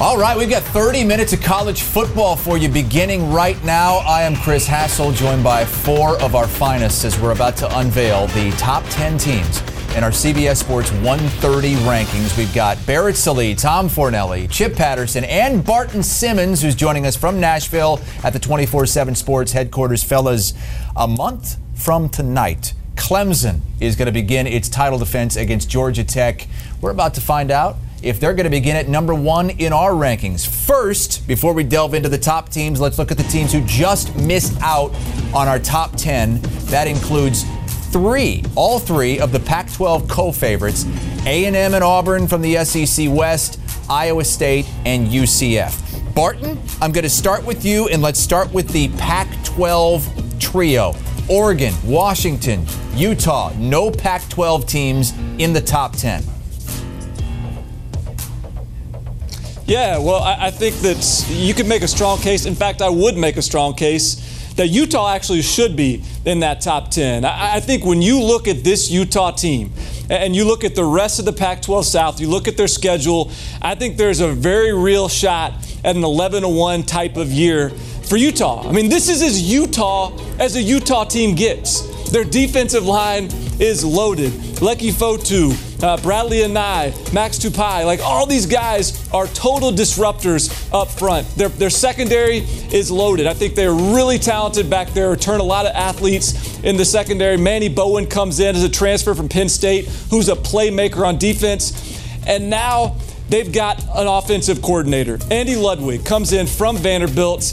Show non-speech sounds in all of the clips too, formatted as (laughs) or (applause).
All right, we've got 30 minutes of college football for you beginning right now. I am Chris Hassel, joined by four of our finest as we're about to unveil the top 10 teams in our CBS Sports 130 rankings. We've got Barrett Sallee, Tom Fornelli, Chip Patterson, and Barton Simmons, who's joining us from Nashville at the 24 7 Sports headquarters. Fellas, a month from tonight, Clemson is going to begin its title defense against Georgia Tech. We're about to find out if they're going to begin at number one in our rankings. First, before we delve into the top teams, let's look at the teams who just missed out on our top 10. That includes three, all three of the Pac-12 co-favorites, A&M and Auburn from the SEC West, Iowa State, and UCF. Barton, I'm going to start with you, and let's start with the Pac-12 trio. Oregon, Washington, Utah, no Pac 12 teams in the top 10. Yeah, well, I, I think that you could make a strong case. In fact, I would make a strong case that Utah actually should be in that top 10. I, I, think when you look at this Utah team and you look at the rest of the Pac 12 South, you look at their schedule, I think there's a very real shot at an 11 1 type of year for Utah. I mean, this is as Utah as a Utah team gets. Their defensive line is loaded. Leki Fotu, uh, Bradlee Anae, Max Tupai, like all these guys are total disruptors up front. Their, their secondary is loaded. I think they're really talented back there, return a lot of athletes in the secondary. Manny Bowen comes in as a transfer from Penn State, who's a playmaker on defense. And now they've got an offensive coordinator. Andy Ludwig comes in from Vanderbilt.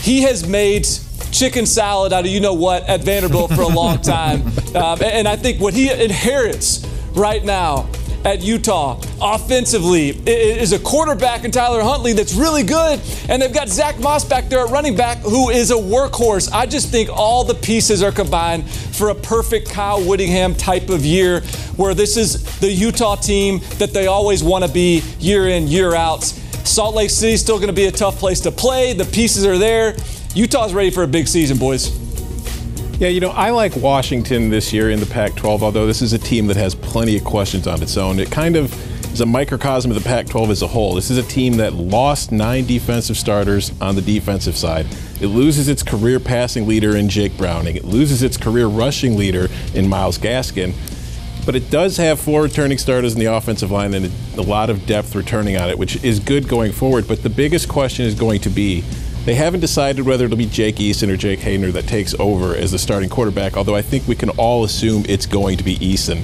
He has made chicken salad out of you know what at Vanderbilt for a long (laughs) time. Um, and I think what he inherits right now at Utah offensively is a quarterback in Tyler Huntley that's really good, and they've got Zach Moss back there at running back who is a workhorse. I just think all the pieces are combined for a perfect Kyle Whittingham type of year where this is the Utah team that they always want to be year in, year out. Salt Lake City is still going to be a tough place to play. The pieces are there. Utah's ready for a big season, boys. Yeah, you know, I like Washington this year in the Pac 12, although this is a team that has plenty of questions on its own. It kind of is a microcosm of the Pac 12 as a whole. This is a team that lost nine defensive starters on the defensive side. It loses its career passing leader in Jake Browning, it loses its career rushing leader in Myles Gaskin. But it does have four returning starters in the offensive line and a lot of depth returning on it, which is good going forward. But the biggest question is going to be they haven't decided whether it'll be Jake Eason or Jake Haener that takes over as the starting quarterback, although I think we can all assume it's going to be Eason.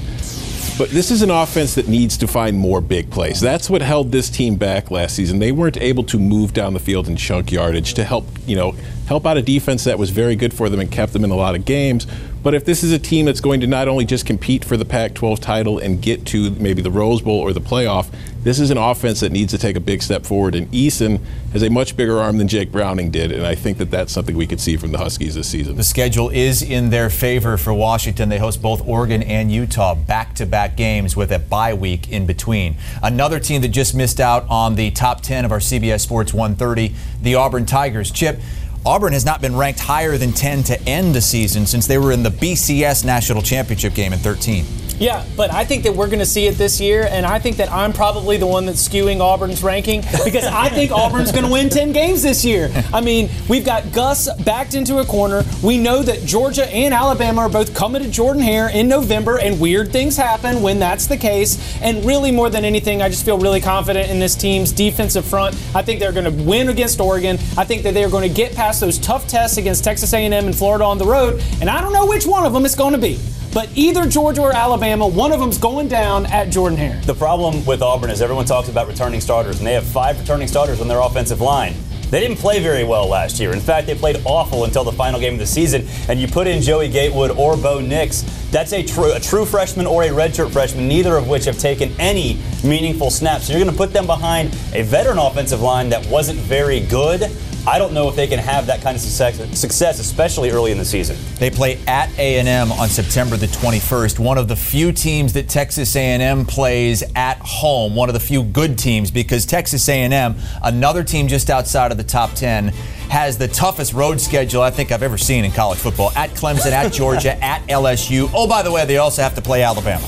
But this is an offense that needs to find more big plays. That's what held this team back last season. They weren't able to move down the field in chunk yardage to help, you know, help out a defense that was very good for them and kept them in a lot of games. But if this is a team that's going to not only just compete for the Pac 12 title and get to maybe the Rose Bowl or the playoff, this is an offense that needs to take a big step forward. And Eason has a much bigger arm than Jake Browning did. And I think that that's something we could see from the Huskies this season. The schedule is in their favor for Washington. They host both Oregon and Utah back to back games with a bye week in between. Another team that just missed out on the top 10 of our CBS Sports 130, the Auburn Tigers. Chip, Auburn has not been ranked higher than 10 to end the season since they were in the BCS National Championship game in 13. Yeah, but I think that we're going to see it this year, and I think that I'm probably the one that's skewing Auburn's ranking because I think Auburn's going to win 10 games this year. I mean, we've got Gus backed into a corner. We know that Georgia and Alabama are both coming to Jordan Hare in November, and weird things happen when that's the case. And really, more than anything, I just feel really confident in this team's defensive front. I think they're going to win against Oregon. I think that they're going to get past those tough tests against Texas A&M and Florida on the road, and I don't know which one of them it's going to be. But either Georgia or Alabama, one of them's going down at Jordan Hare. The problem with Auburn is everyone talks about returning starters, and they have five returning starters on their offensive line. They didn't play very well last year. In fact, they played awful until the final game of the season. And you put in Joey Gatewood or Bo Nix, that's a true, a true freshman or a redshirt freshman, neither of which have taken any meaningful snaps. So you're going to put them behind a veteran offensive line that wasn't very good. I don't know if they can have that kind of success, success, especially early in the season. They play at A&M on September the 21st. One of the few teams that Texas A&M plays at home. One of the few good teams because Texas A&M, another team just outside of the top 10, has the toughest road schedule I think I've ever seen in college football. At Clemson, at (laughs) Georgia, at LSU. Oh, by the way, they also have to play Alabama.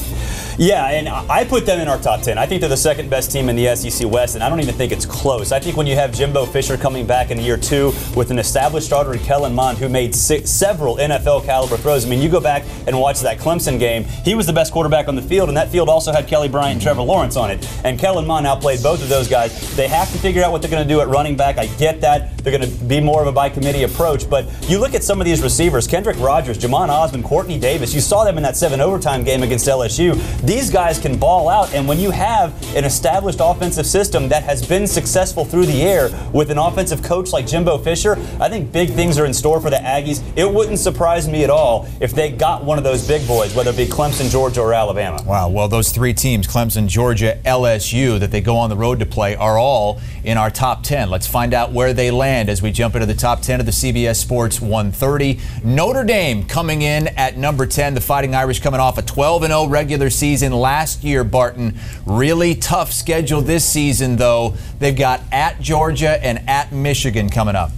Yeah, and I put them in our top 10. I think they're the second best team in the SEC West, and I don't even think it's close. I think when you have Jimbo Fisher coming back in year two with an established starter in Kellen Mond, who made six, several NFL caliber throws. I mean, you go back and watch that Clemson game, he was the best quarterback on the field, and that field also had Kelly Bryant and Trevor Lawrence on it. And Kellen Mond outplayed both of those guys. They have to figure out what they're going to do at running back. I get that. They're going to be more of a by committee approach, but you look at some of these receivers Kendrick Rogers, Jhamon Ausbon, Quartney Davis. You saw them in that seven overtime game against LSU. These guys can ball out. And when you have an established offensive system that has been successful through the air with an offensive coach like Jimbo Fisher, I think big things are in store for the Aggies. It wouldn't surprise me at all if they got one of those big boys, whether it be Clemson, Georgia, or Alabama. Wow. Well, those three teams, Clemson, Georgia, LSU, that they go on the road to play, are all in our top 10. Let's find out where they land as we jump into the top 10 of the CBS Sports 130. Notre Dame coming in at number 10. The Fighting Irish coming off a 12 0 regular season last year, Barton. Really tough schedule this season, though. They've got at Georgia and at Michigan coming up.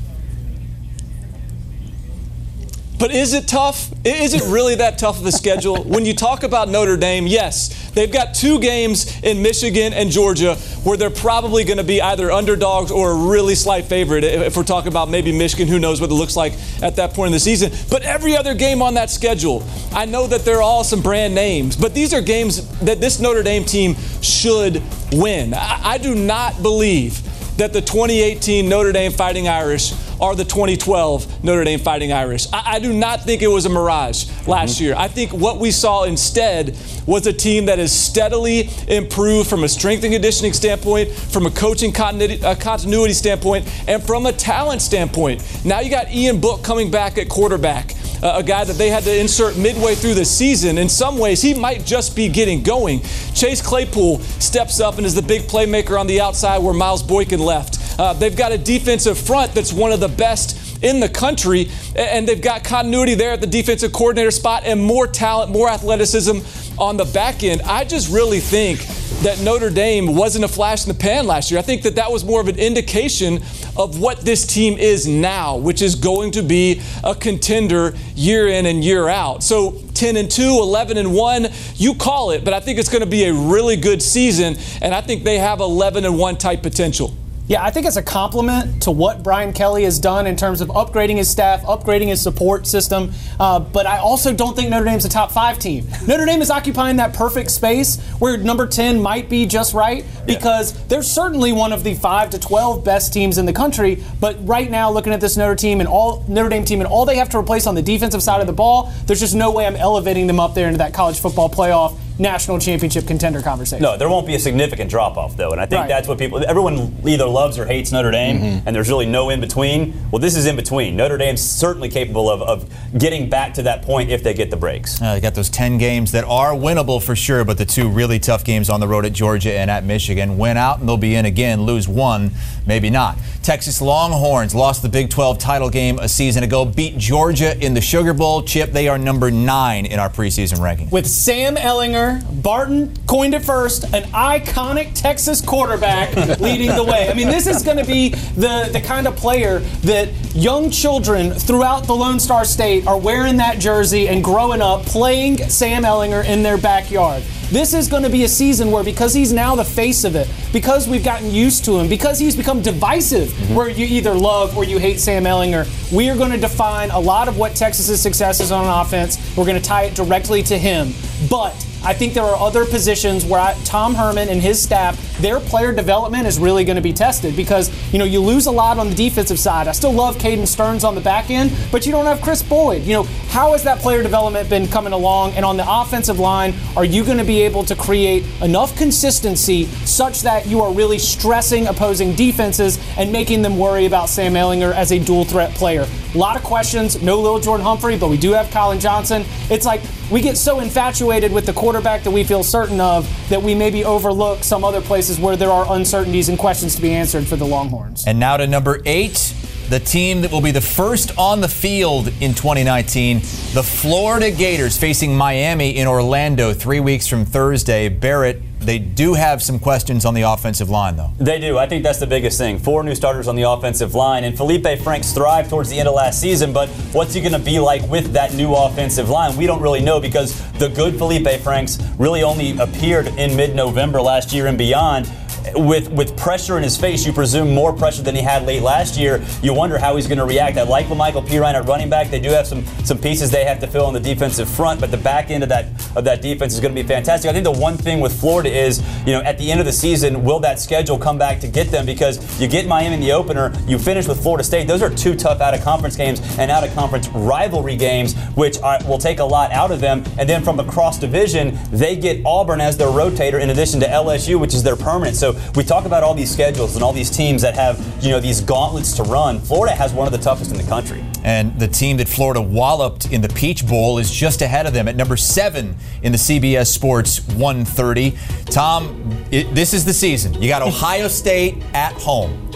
But is it tough? Is it really that tough of a schedule? (laughs) when you talk about Notre Dame, yes, they've got two games in Michigan and Georgia where they're probably going to be either underdogs or a really slight favorite. If we're talking about maybe Michigan, who knows what it looks like at that point in the season. But every other game on that schedule, I know that they're all some brand names, but these are games that this Notre Dame team should win. I, I do not believe that the 2018 Notre Dame Fighting Irish are the 2012 Notre Dame Fighting Irish. I, I do not think it was a mirage last mm-hmm. year. I think what we saw instead was a team that has steadily improved from a strength and conditioning standpoint, from a coaching continuity, uh, continuity standpoint, and from a talent standpoint. Now you got Ian Book coming back at quarterback uh, a guy that they had to insert midway through the season. In some ways, he might just be getting going. Chase Claypool steps up and is the big playmaker on the outside where Miles Boykin left. Uh, they've got a defensive front that's one of the best in the country, and they've got continuity there at the defensive coordinator spot and more talent, more athleticism on the back end. I just really think that Notre Dame wasn't a flash in the pan last year. I think that that was more of an indication of what this team is now, which is going to be a contender year in and year out. So 10 and 2, 11 and 1, you call it, but I think it's going to be a really good season, and I think they have 11 and 1 type potential. Yeah, I think it's a compliment to what Brian Kelly has done in terms of upgrading his staff, upgrading his support system. Uh, but I also don't think Notre Dame's a top five team. (laughs) Notre Dame is occupying that perfect space where number 10 might be just right because yeah. they're certainly one of the five to 12 best teams in the country. But right now, looking at this Notre team and all Notre Dame team and all they have to replace on the defensive side of the ball, there's just no way I'm elevating them up there into that college football playoff national championship contender conversation. No, there won't be a significant drop off though, and I think right. that's what people. Everyone either loves or hates Notre Dame, mm-hmm. and there's really no in between. Well, this is in between. Notre Dame's certainly capable of, of getting back to that point if they get the breaks. Uh, they got those 10 games that are winnable for sure, but the two really tough games on the road at Georgia and at Michigan win out, and they'll be in again. Lose one, maybe not. Texas Longhorns lost the Big 12 title game a season ago, beat Georgia in the Sugar Bowl. Chip, they are number nine in our preseason ranking. With Sam Ehlinger Barton coined it first, an iconic Texas quarterback (laughs) leading the way. I mean, this is going to be the, the kind of player that young children throughout the Lone Star State are wearing that jersey and growing up playing Sam Ehlinger in their backyard. This is going to be a season where, because he's now the face of it, because we've gotten used to him, because he's become divisive, mm-hmm. where you either love or you hate Sam Ehlinger, we are going to define a lot of what Texas's success is on offense. We're going to tie it directly to him. But I think there are other positions where I, Tom Herman and his staff, their player development is really going to be tested because you know you lose a lot on the defensive side. I still love Caden Sterns on the back end, but you don't have Kris Boyd. You know how has that player development been coming along? And on the offensive line, are you going to be able to create enough consistency such that you are really stressing opposing defenses and making them worry about Sam Ehlinger as a dual threat player? A lot of questions. No little Jordan Humphrey, but we do have Collin Johnson. It's like we get so infatuated with the quarterback that we feel certain of that we maybe overlook some other places where there are uncertainties and questions to be answered for the Longhorns. And now to number eight, the team that will be the first on the field in 2019, the Florida Gators facing Miami in Orlando three weeks from Thursday. Barrett, they do have some questions on the offensive line, though. They do. I think that's the biggest thing. Four new starters on the offensive line, and Felipe Franks thrived towards the end of last season. But what's he going to be like with that new offensive line? We don't really know because the good Felipe Franks really only appeared in mid-November last year and beyond with with pressure in his face, you presume more pressure than he had late last year. You wonder how he's going to react. I like Lamical Perine at running back. They do have some some pieces they have to fill on the defensive front, but the back end of that of that defense is going to be fantastic. I think the one thing with Florida is, you know, at the end of the season, will that schedule come back to get them? Because you get Miami in the opener, you finish with Florida State. Those are two tough out of conference games and out of conference rivalry games, which are, will take a lot out of them. And then from across division, they get Auburn as their rotator in addition to LSU, which is their permanent. So we talk about all these schedules and all these teams that have, you know, these gauntlets to run. Florida has one of the toughest in the country. And the team that Florida walloped in the Peach Bowl is just ahead of them at number seven in the CBS Sports 130. Tom, it, this is the season. You got Ohio State at home.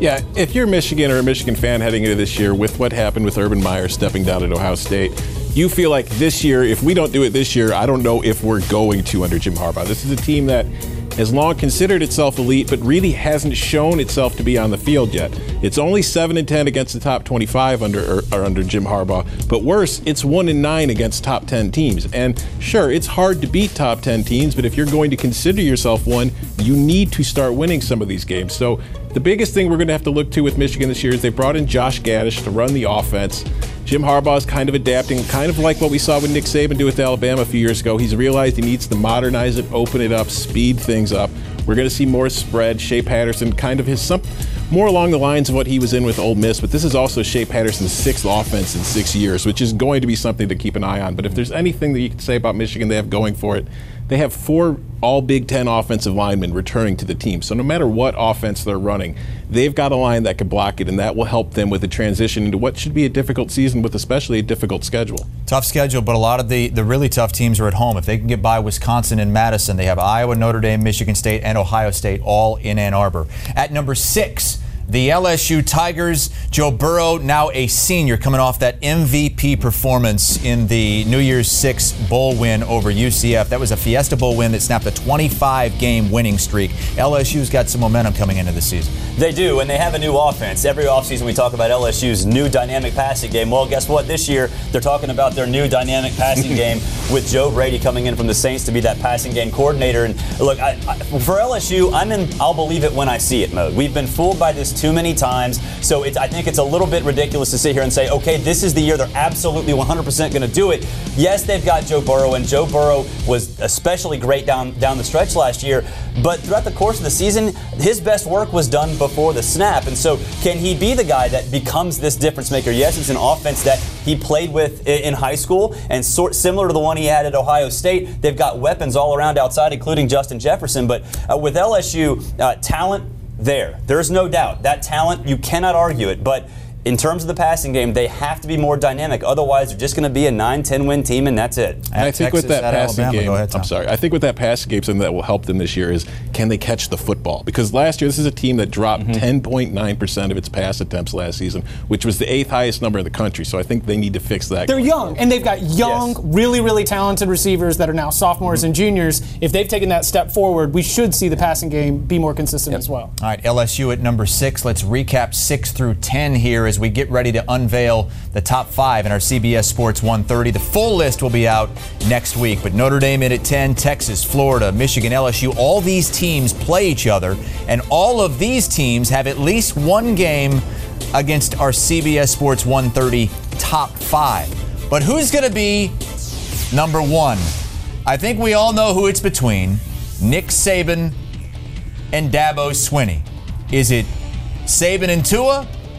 Yeah, if you're Michigan or a Michigan fan heading into this year with what happened with Urban Meyer stepping down at Ohio State, you feel like this year, if we don't do it this year, I don't know if we're going to under Jim Harbaugh. This is a team that has long considered itself elite, but really hasn't shown itself to be on the field yet. It's only seven and ten against the top 25 under or, or under Jim Harbaugh, but worse, it's one and nine against top 10 teams. And sure, it's hard to beat top 10 teams, but if you're going to consider yourself one, you need to start winning some of these games. So the biggest thing we're going to have to look to with Michigan this year is they brought in Josh Gattis to run the offense. Jim Harbaugh is kind of adapting, kind of like what we saw with Nick Saban do with Alabama a few years ago. He's realized he needs to modernize it, open it up, speed things up. We're going to see more spread. Shea Patterson, kind of his some more along the lines of what he was in with Ole Miss, but this is also Shea Patterson's sixth offense in six years, which is going to be something to keep an eye on. But if there's anything that you can say about Michigan they have going for it, they have four all Big Ten offensive linemen returning to the team. So no matter what offense they're running, they've got a line that can block it, and that will help them with the transition into what should be a difficult season with especially a difficult schedule. Tough schedule, but a lot of the, the really tough teams are at home. If they can get by Wisconsin and Madison, they have Iowa, Notre Dame, Michigan State, and Ohio State all in Ann Arbor. At number six, the LSU Tigers. Joe Burrow, now a senior, coming off that MVP performance in the New Year's Six Bowl win over UCF. That was a Fiesta Bowl win that snapped a 25 game winning streak. LSU's got some momentum coming into the season. They do, and they have a new offense. Every offseason we talk about LSU's new dynamic passing game. Well, guess what? This year they're talking about their new dynamic passing (laughs) game with Joe Brady coming in from the Saints to be that passing game coordinator. And look, I, I, for LSU, I'm in I'll believe it when I see it mode. We've been fooled by this too many times, so I think it's a little bit ridiculous to sit here and say, okay, this is the year they're absolutely 100% going to do it. Yes, they've got Joe Burrow, and Joe Burrow was especially great down down the stretch last year. But throughout the course of the season, his best work was done before the snap. And so, can he be the guy that becomes this difference maker? Yes, it's an offense that he played with in high school, and sort similar to the one he had at Ohio State. They've got weapons all around outside, including Justin Jefferson. But uh, with LSU, uh, talent there. There's no doubt. That talent, you cannot argue it. But in terms of the passing game, they have to be more dynamic. Otherwise, they're just going to be a 9 10 win team, and that's it. And I think with that passing Alabama. game, ahead, I'm sorry. I think with that passing game, something that will help them this year is can they catch the football? Because last year, this is a team that dropped Mm-hmm. 10.9% of its pass attempts last season, which was the eighth highest number in the country. So I think they need to fix that. They're young, forward. and they've got young, Yes. really, really talented receivers that are now sophomores and juniors. If they've taken that step forward, we should see the passing game be more consistent as well. All right, LSU at number six. Let's recap six through 10 here as we get ready to unveil the top five in our CBS Sports 130. The full list will be out next week, but Notre Dame in at 10, Texas, Florida, Michigan, LSU, all these teams play each other, and all of these teams have at least one game against our CBS Sports 130 top five. But who's going to be number one? I think we all know who it's between Nick Saban and Dabo Swinney. Is it Saban and Tua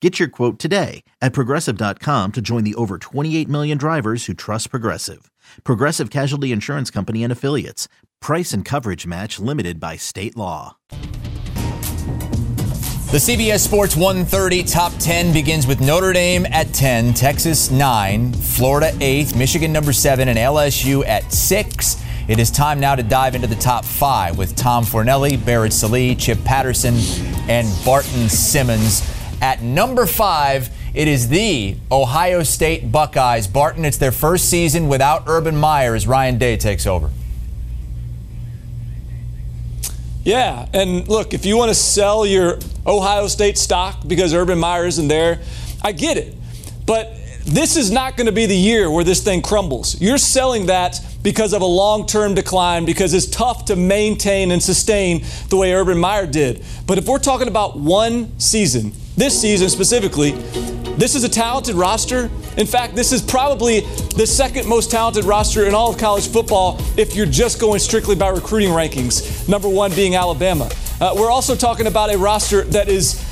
Get your quote today at progressive.com to join the over 28 million drivers who trust Progressive. Progressive Casualty Insurance Company and Affiliates. Price and coverage match limited by state law. The CBS Sports 130 top 10 begins with Notre Dame at 10, Texas 9, Florida 8, Michigan number 7, and LSU at 6. It is time now to dive into the top five with Tom Fornelli, Barrett Sallee, Chip Patterson, and Barton Simmons. At number five, it is the Ohio State Buckeyes. Barton, it's their first season without Urban Meyer as Ryan Day takes over. Yeah, and look, if you want to sell your Ohio State stock because Urban Meyer isn't there, I get it. But this is not going to be the year where this thing crumbles. You're selling that because of a long term decline, because it's tough to maintain and sustain the way Urban Meyer did. But if we're talking about one season, this season specifically, this is a talented roster. In fact, this is probably the second most talented roster in all of college football if you're just going strictly by recruiting rankings. Number one being Alabama. Uh, we're also talking about a roster that is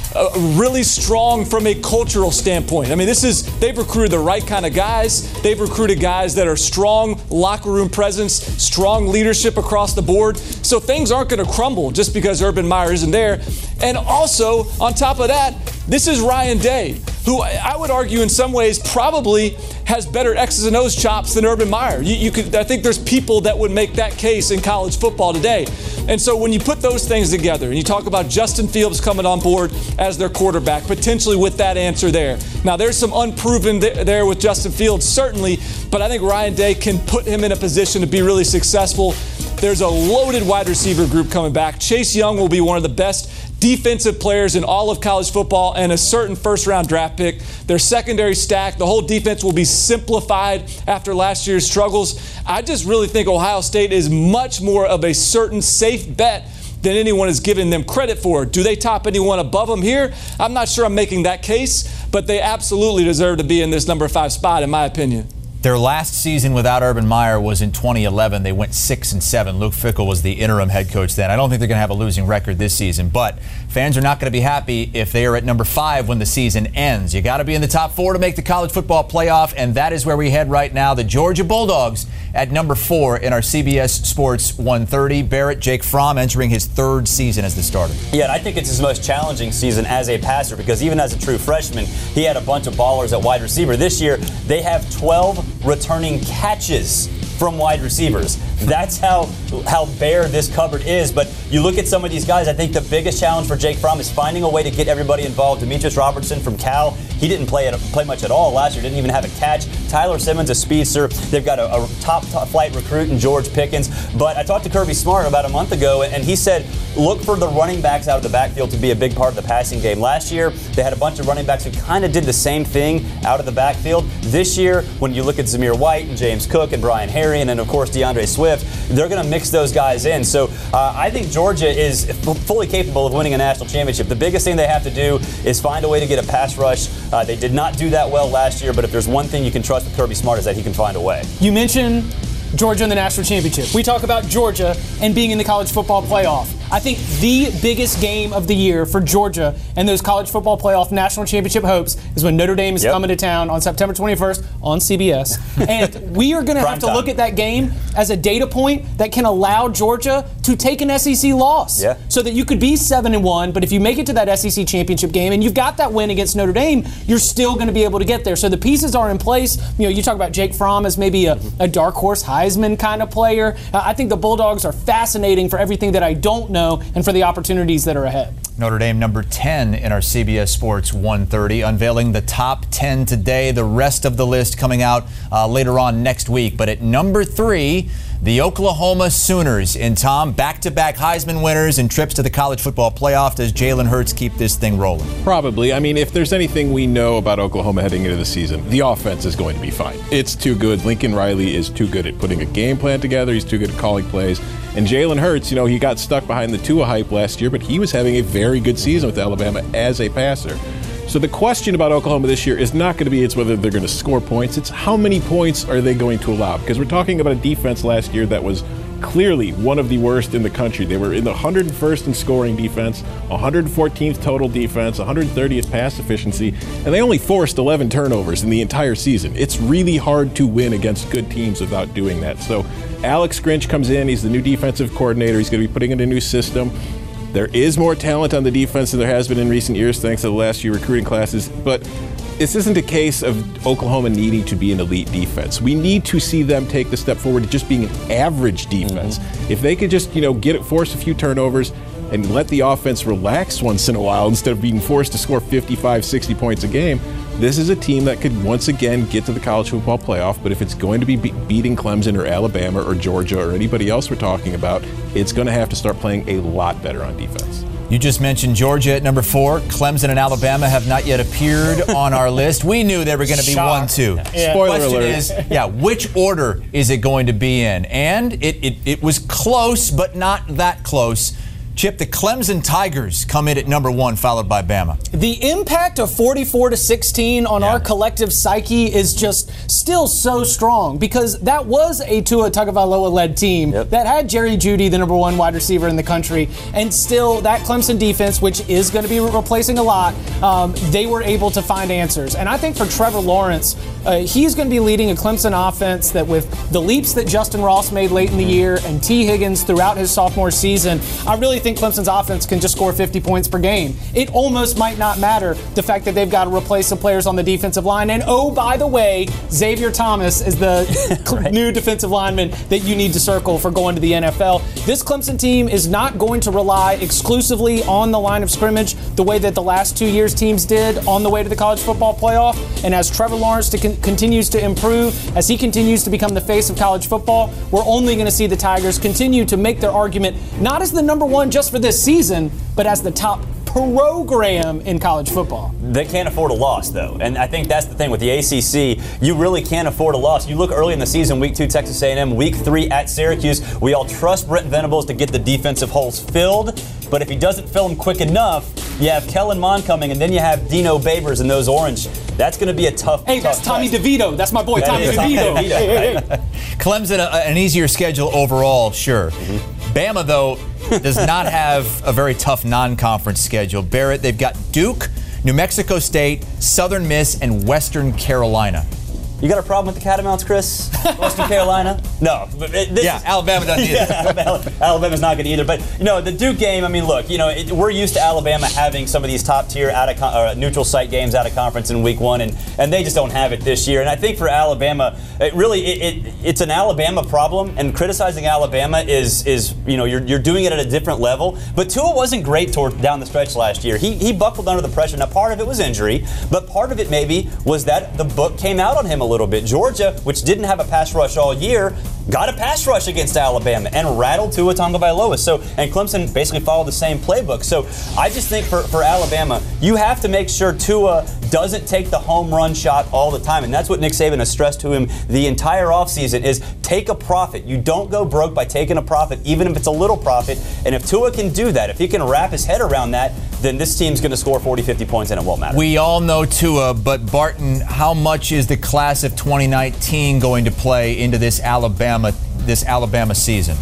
really strong from a cultural standpoint. I mean, this is, they've recruited the right kind of guys. They've recruited guys that are strong locker room presence, strong leadership across the board. So things aren't going to crumble just because Urban Meyer isn't there. And also, on top of that, this is Ryan Day, who I would argue in some ways probably has better X's and O's chops than Urban Meyer. You, you could, I think there's people that would make that case in college football today. And so when you put those things together and you talk about Justin Fields coming on board as their quarterback, potentially with that answer there. Now, there's some unproven th- there with Justin Fields, certainly, but I think Ryan Day can put him in a position to be really successful. There's a loaded wide receiver group coming back. Chase Young will be one of the best defensive players in all of college football and a certain first round draft pick. Their secondary stack, the whole defense will be simplified after last year's struggles. I just really think Ohio State is much more of a certain safe bet than anyone is giving them credit for. Do they top anyone above them here? I'm not sure I'm making that case, but they absolutely deserve to be in this number five spot, in my opinion. Their last season without Urban Meyer was in 2011. They went six and seven. Luke Fickell was the interim head coach then. I don't think they're going to have a losing record this season, but fans are not going to be happy if they are at number five when the season ends. You got to be in the top four to make the college football playoff, and that is where we head right now. The Georgia Bulldogs at number four in our CBS Sports 130. Barrett Jake Fromm entering his third season as the starter. Yeah, and I think it's his most challenging season as a passer because even as a true freshman, he had a bunch of ballers at wide receiver. This year, they have 12 returning catches from wide receivers. That's how how bare this cupboard is. But you look at some of these guys, I think the biggest challenge for Jake Fromm is finding a way to get everybody involved. Demetris Robertson from Cal, he didn't play, at, play much at all last year, didn't even have a catch. Tyler Simmons, a speedster. They've got a, a top, top flight recruit in George Pickens. But I talked to Kirby Smart about a month ago, and he said, look for the running backs out of the backfield to be a big part of the passing game. Last year, they had a bunch of running backs who kind of did the same thing out of the backfield. This year, when you look at Zamir White and James Cook and Brian Herrien, and then of course D'Andre Swift, they're going to mix those guys in. So uh, I think Georgia is f- fully capable of winning a national championship. The biggest thing they have to do is find a way to get a pass rush. Uh, they did not do that well last year, but if there's one thing you can trust with Kirby Smart is that he can find a way. You mentioned Georgia in the national championship. We talk about Georgia and being in the college football playoff. I think the biggest game of the year for Georgia and those college football playoff national championship hopes is when Notre Dame is Yep. coming to town on September 21st on CBS. (laughs) and we are going to have to time. look at that game as a data point that can allow Georgia to take an SEC loss. Yeah. So that you could be 7 and 1, but if you make it to that SEC championship game and you've got that win against Notre Dame, you're still going to be able to get there. So the pieces are in place. You know, you talk about Jake Fromm as maybe a, a dark horse Kind of player. Uh, I think the Bulldogs are fascinating for everything that I don't know and for the opportunities that are ahead. Notre Dame number 10 in our CBS Sports 130, unveiling the top 10 today. The rest of the list coming out uh, later on next week. But at number three, the Oklahoma Sooners. And Tom, back to back Heisman winners and trips to the college football playoff. Does Jalen Hurts keep this thing rolling? Probably. I mean, if there's anything we know about Oklahoma heading into the season, the offense is going to be fine. It's too good. Lincoln Riley is too good at putting a game plan together. He's too good at calling plays. And Jalen Hurts, you know, he got stuck behind the Tua hype last year, but he was having a very good season with Alabama as a passer. So the question about Oklahoma this year is not going to be it's whether they're going to score points, it's how many points are they going to allow? Because we're talking about a defense last year that was clearly one of the worst in the country. They were in the 101st in scoring defense, 114th total defense, 130th pass efficiency, and they only forced 11 turnovers in the entire season. It's really hard to win against good teams without doing that. So Alex Grinch comes in, he's the new defensive coordinator, he's going to be putting in a new system. There is more talent on the defense than there has been in recent years, thanks to the last few recruiting classes. But this isn't a case of Oklahoma needing to be an elite defense. We need to see them take the step forward to just being an average defense. Mm-hmm. If they could just, you know, get it, force a few turnovers and let the offense relax once in a while instead of being forced to score 55, 60 points a game, this is a team that could once again get to the college football playoff. But if it's going to be be- beating Clemson or Alabama or Georgia or anybody else we're talking about, it's going to have to start playing a lot better on defense. You just mentioned Georgia at number four. Clemson and Alabama have not yet appeared (laughs) on our list. We knew they were going to be Shock. one, two. Yeah. Spoiler Question alert. is, yeah, which order is it going to be in? And it, it, it was close, but not that close. Chip, the Clemson Tigers come in at number one, followed by Bama. The impact of 44 to 16 on Yeah. our collective psyche is just still so strong because that was a Tua Tagovailoa led team Yep. that had Jerry Jeudy, the number one wide receiver in the country, and still that Clemson defense, which is going to be replacing a lot, um, they were able to find answers. And I think for Trevor Lawrence, uh, he's going to be leading a Clemson offense that with the leaps that Justyn Ross made late in the year and Tee Higgins throughout his sophomore season, I really think Clemson's offense can just score 50 points per game. It almost might not matter the fact that they've got to replace some players on the defensive line. And oh, by the way, Xavier Thomas is the (laughs) (laughs) cl- new defensive lineman that you need to circle for going to the NFL. This Clemson team is not going to rely exclusively on the line of scrimmage the way that the last two years teams did on the way to the college football playoff. And as Trevor Lawrence to con- continues to improve, as he continues to become the face of college football, we're only going to see the Tigers continue to make their argument not as the number one just for this season, but as the top program in college football. They can't afford a loss, though, and I think that's the thing with the ACC. You really can't afford a loss. You look early in the season, Week Two, Texas A&M, Week Three at Syracuse. We all trust Brent Venables to get the defensive holes filled, but if he doesn't fill them quick enough, you have Kellen Mond coming, and then you have Dino Babers in those orange. That's going to be a tough. Hey, that's Tommy test. DeVito. That's my boy, That Tommy is Tommy DeVito. DeVito, right? (laughs) Clemson, a, an easier schedule overall, sure. Mm-hmm. Bama, though, does not (laughs) have a very tough non conference schedule. Barrett, they've got Duke, New Mexico State, Southern Miss, and Western Carolina. You got a problem with the Catamounts, Chris? (laughs) Western Carolina? No. this Yeah, is- Alabama doesn't (laughs) either. Alabama- Alabama's not good either. But you know, the Duke game. I mean, look, you know, it, we're used to Alabama having some of these top tier out of con- uh, neutral site games out of conference in Week One, and and they just don't have it this year. And I think for Alabama, it really it, it it's an Alabama problem. And criticizing Alabama is is you know you're, you're doing it at a different level. But Tua wasn't great toward down the stretch last year. He he buckled under the pressure. Now part of it was injury, but part of it maybe was that the book came out on him a a little bit. Georgia, which didn't have a pass rush all year, got a pass rush against Alabama and rattled Tua Tagovailoa. So, and Clemson basically followed the same playbook. So, I just think for, for Alabama, you have to make sure Tua doesn't take the home run shot all the time. And that's what Nick Saban has stressed to him the entire offseason is take a profit. You don't go broke by taking a profit, even if it's a little profit. And if Tua can do that, if he can wrap his head around that, then this team's going to score 40, 50 points and it won't matter. We all know Tua, but Barton, how much is the class of 2019 going to play into this Alabama this Alabama season?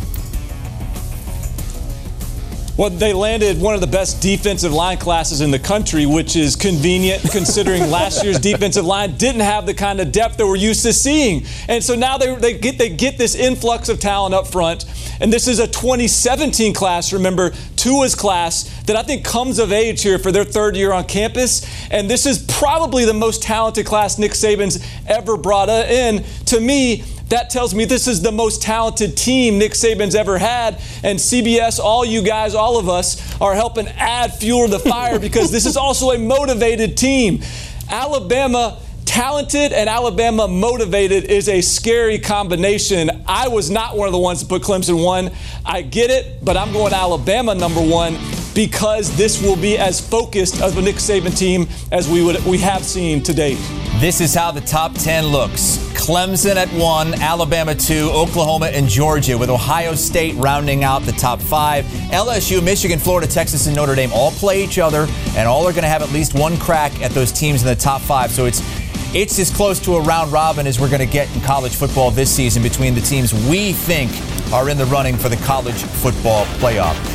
Well, they landed one of the best defensive line classes in the country, which is convenient considering (laughs) last year's defensive line didn't have the kind of depth that we're used to seeing. And so now they, they, get, they get this influx of talent up front. And this is a 2017 class, remember, Tua's class that I think comes of age here for their third year on campus. And this is probably the most talented class Nick Saban's ever brought in. To me, that tells me this is the most talented team Nick Saban's ever had. And CBS, all you guys, all of us, are helping add fuel to the fire (laughs) because this is also a motivated team. Alabama talented and Alabama motivated is a scary combination. I was not one of the ones to put Clemson one. I get it, but I'm going Alabama number one because this will be as focused of a Nick Saban team as we would we have seen to date. This is how the top 10 looks. Clemson at 1, Alabama 2, Oklahoma and Georgia with Ohio State rounding out the top 5. LSU, Michigan, Florida, Texas and Notre Dame all play each other and all are going to have at least one crack at those teams in the top 5. So it's it's as close to a round robin as we're going to get in college football this season between the teams we think are in the running for the college football playoff.